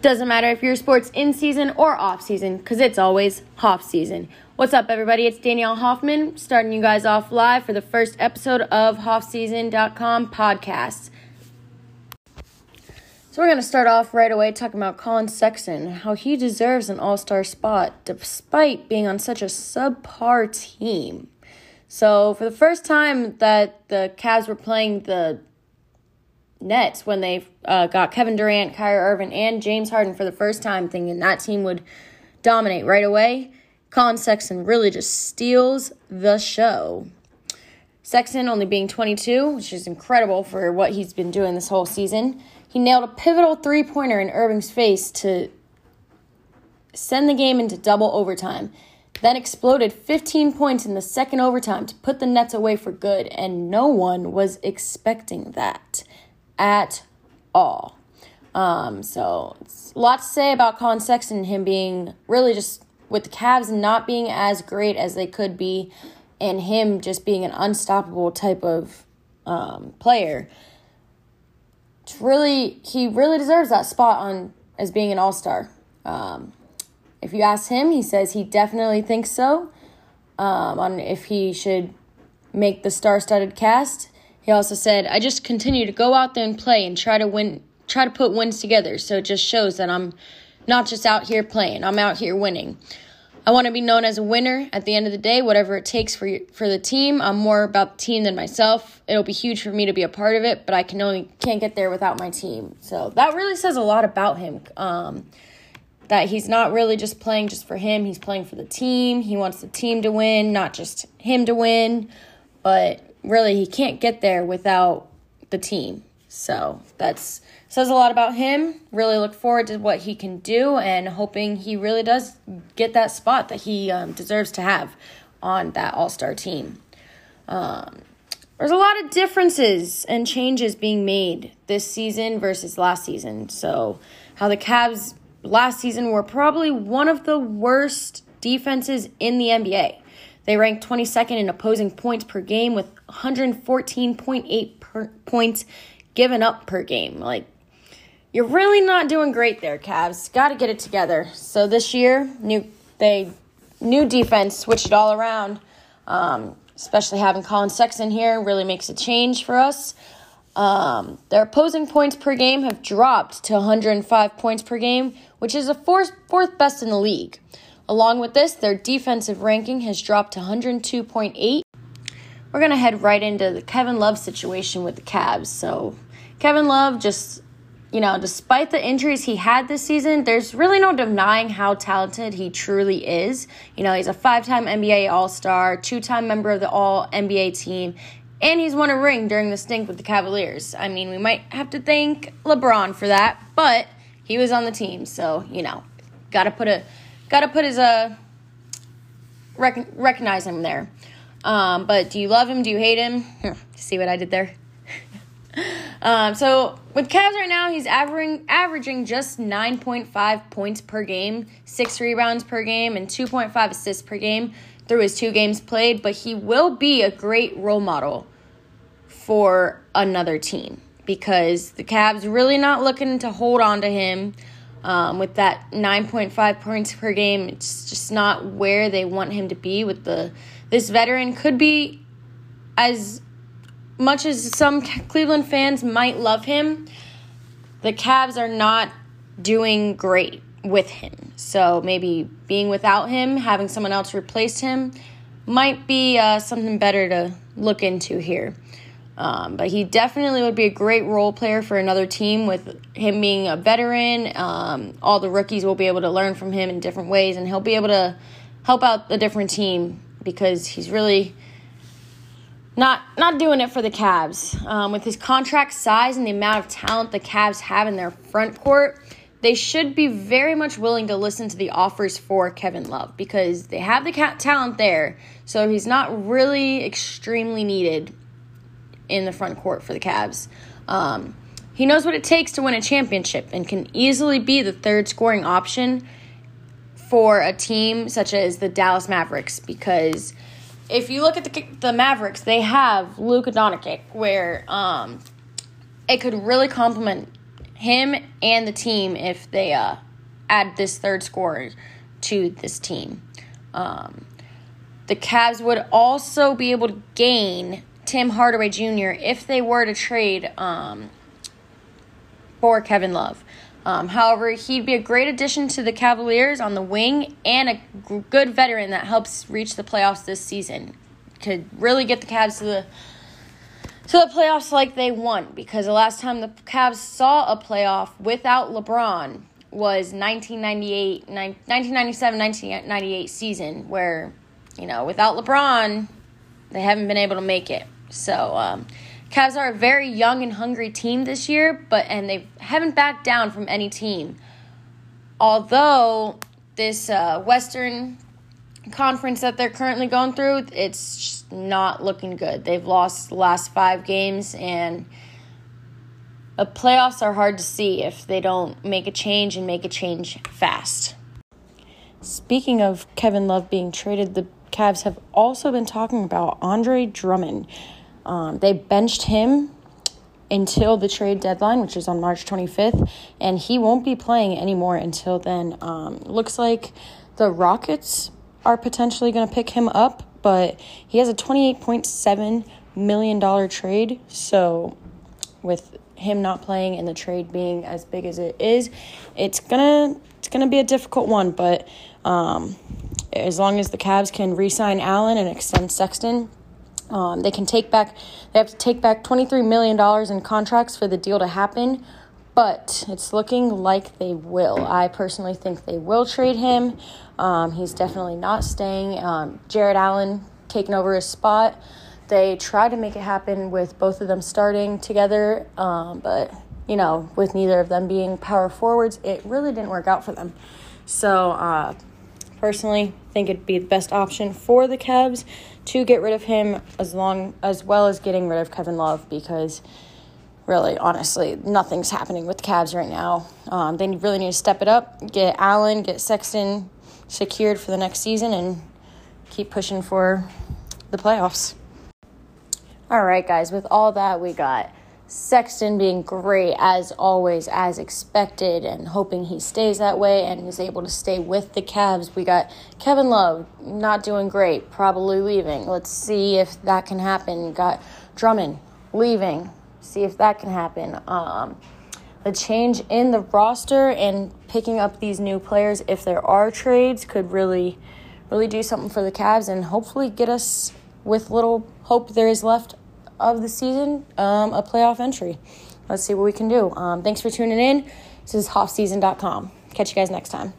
Doesn't matter if you're sports in season or off season, because it's always Hoff season. What's up, everybody? It's Danielle Hoffman, starting you guys off live for the first episode of HoffSeason.com podcast. So, we're going to start off right away talking about Collin Sexton, how he deserves an all star spot despite being on such a subpar team. So, for the first time that the Cavs were playing the Nets when they uh, got Kevin Durant, Kyrie Irving, and James Harden for the first time, thinking that team would dominate right away. Collin Sexton really just steals the show. Sexton only being 22, which is incredible for what he's been doing this whole season. He nailed a pivotal three pointer in Irving's face to send the game into double overtime, then exploded 15 points in the second overtime to put the Nets away for good, and no one was expecting that at all. Um, so it's a lot to say about Collin Sexton him being really just with the Cavs not being as great as they could be, and him just being an unstoppable type of um, player. It's really he really deserves that spot on as being an All Star. Um, if you ask him, he says he definitely thinks so. Um, on if he should make the star-studded cast. He also said, I just continue to go out there and play and try to win, try to put wins together. So it just shows that I'm not just out here playing, I'm out here winning. I want to be known as a winner at the end of the day, whatever it takes for for the team. I'm more about the team than myself. It'll be huge for me to be a part of it, but I can only can't get there without my team. So that really says a lot about him. Um, that he's not really just playing just for him. He's playing for the team. He wants the team to win, not just him to win. But really he can't get there without the team. So that's says a lot about him. Really look forward to what he can do and hoping he really does get that spot that he um, deserves to have on that All Star team. Um, there's a lot of differences and changes being made this season versus last season. So, how the Cavs last season were probably one of the worst defenses in the NBA. They ranked 22nd in opposing points per game with 114.8 per- points given up per game. Like, you're really not doing great there, Cavs. Got to get it together. So this year, new they new defense switched it all around. Um, especially having Collin Sexton here really makes a change for us. Um, their opposing points per game have dropped to 105 points per game, which is the fourth, fourth best in the league. Along with this, their defensive ranking has dropped to 102.8. We're going to head right into the Kevin Love situation with the Cavs. So, Kevin Love just, you know, despite the injuries he had this season, there's really no denying how talented he truly is. You know, he's a five time NBA All Star, two time member of the All NBA team, and he's won a ring during the stink with the Cavaliers. I mean, we might have to thank LeBron for that, but he was on the team, so, you know, got to put a got to put his uh rec- recognize him there. Um, but do you love him? Do you hate him? See what I did there? um, so with Cavs right now, he's averaging averaging just 9.5 points per game, six rebounds per game, and 2.5 assists per game through his two games played. But he will be a great role model for another team because the Cavs really not looking to hold on to him um, with that 9.5 points per game. It's just not where they want him to be. With the this veteran could be as much as some Cleveland fans might love him. The Cavs are not doing great with him. So maybe being without him, having someone else replace him, might be uh, something better to look into here. Um, but he definitely would be a great role player for another team with him being a veteran. Um, all the rookies will be able to learn from him in different ways, and he'll be able to help out a different team because he's really not not doing it for the Cavs. Um, with his contract size and the amount of talent the Cavs have in their front court, they should be very much willing to listen to the offers for Kevin Love because they have the talent there. So he's not really extremely needed in the front court for the Cavs. Um, he knows what it takes to win a championship and can easily be the third scoring option for a team such as the Dallas Mavericks because if you look at the, the Mavericks, they have Luka Doncic, where um, it could really complement him and the team if they uh, add this third scorer to this team. Um, the Cavs would also be able to gain Tim Hardaway Jr. if they were to trade um, for Kevin Love. Um, however, he'd be a great addition to the Cavaliers on the wing and a g- good veteran that helps reach the playoffs this season. Could really get the Cavs to the to the playoffs like they want because the last time the Cavs saw a playoff without LeBron was 1998 1997 1998 season where you know without LeBron they haven't been able to make it. So um, Cavs are a very young and hungry team this year, but and they haven't backed down from any team. Although this uh, Western conference that they're currently going through, it's not looking good. They've lost the last five games, and the playoffs are hard to see if they don't make a change and make a change fast. Speaking of Kevin Love being traded, the Cavs have also been talking about Andre Drummond. Um, they benched him until the trade deadline, which is on March 25th, and he won't be playing anymore until then. Um, looks like the Rockets are potentially going to pick him up, but he has a $28.7 million trade. So, with him not playing and the trade being as big as it is, it's gonna it's gonna be a difficult one. But um, as long as the Cavs can re-sign Allen and extend Sexton, um, they can take back. They have to take back twenty three million dollars in contracts for the deal to happen, but it's looking like they will. I personally think they will trade him. Um, he's definitely not staying. Um, Jarrett Allen taking over his spot. They tried to make it happen with both of them starting together, um, but you know, with neither of them being power forwards, it really didn't work out for them. So, uh, personally, think it'd be the best option for the Cavs to get rid of him as long as well as getting rid of Kevin Love because really, honestly, nothing's happening with the Cavs right now. Um, they really need to step it up, get Allen, get Sexton secured for the next season, and keep pushing for the playoffs. All right, guys, with all that, we got Sexton being great as always, as expected, and hoping he stays that way and is able to stay with the Cavs. We got Kevin Love not doing great, probably leaving. Let's see if that can happen. Got Drummond leaving. See if that can happen. Um, the change in the roster and picking up these new players, if there are trades, could really, really do something for the Cavs and hopefully get us with little hope there is left of the season, um, a playoff entry. Let's see what we can do. Um, thanks for tuning in. This is hoffseason.com. Catch you guys next time.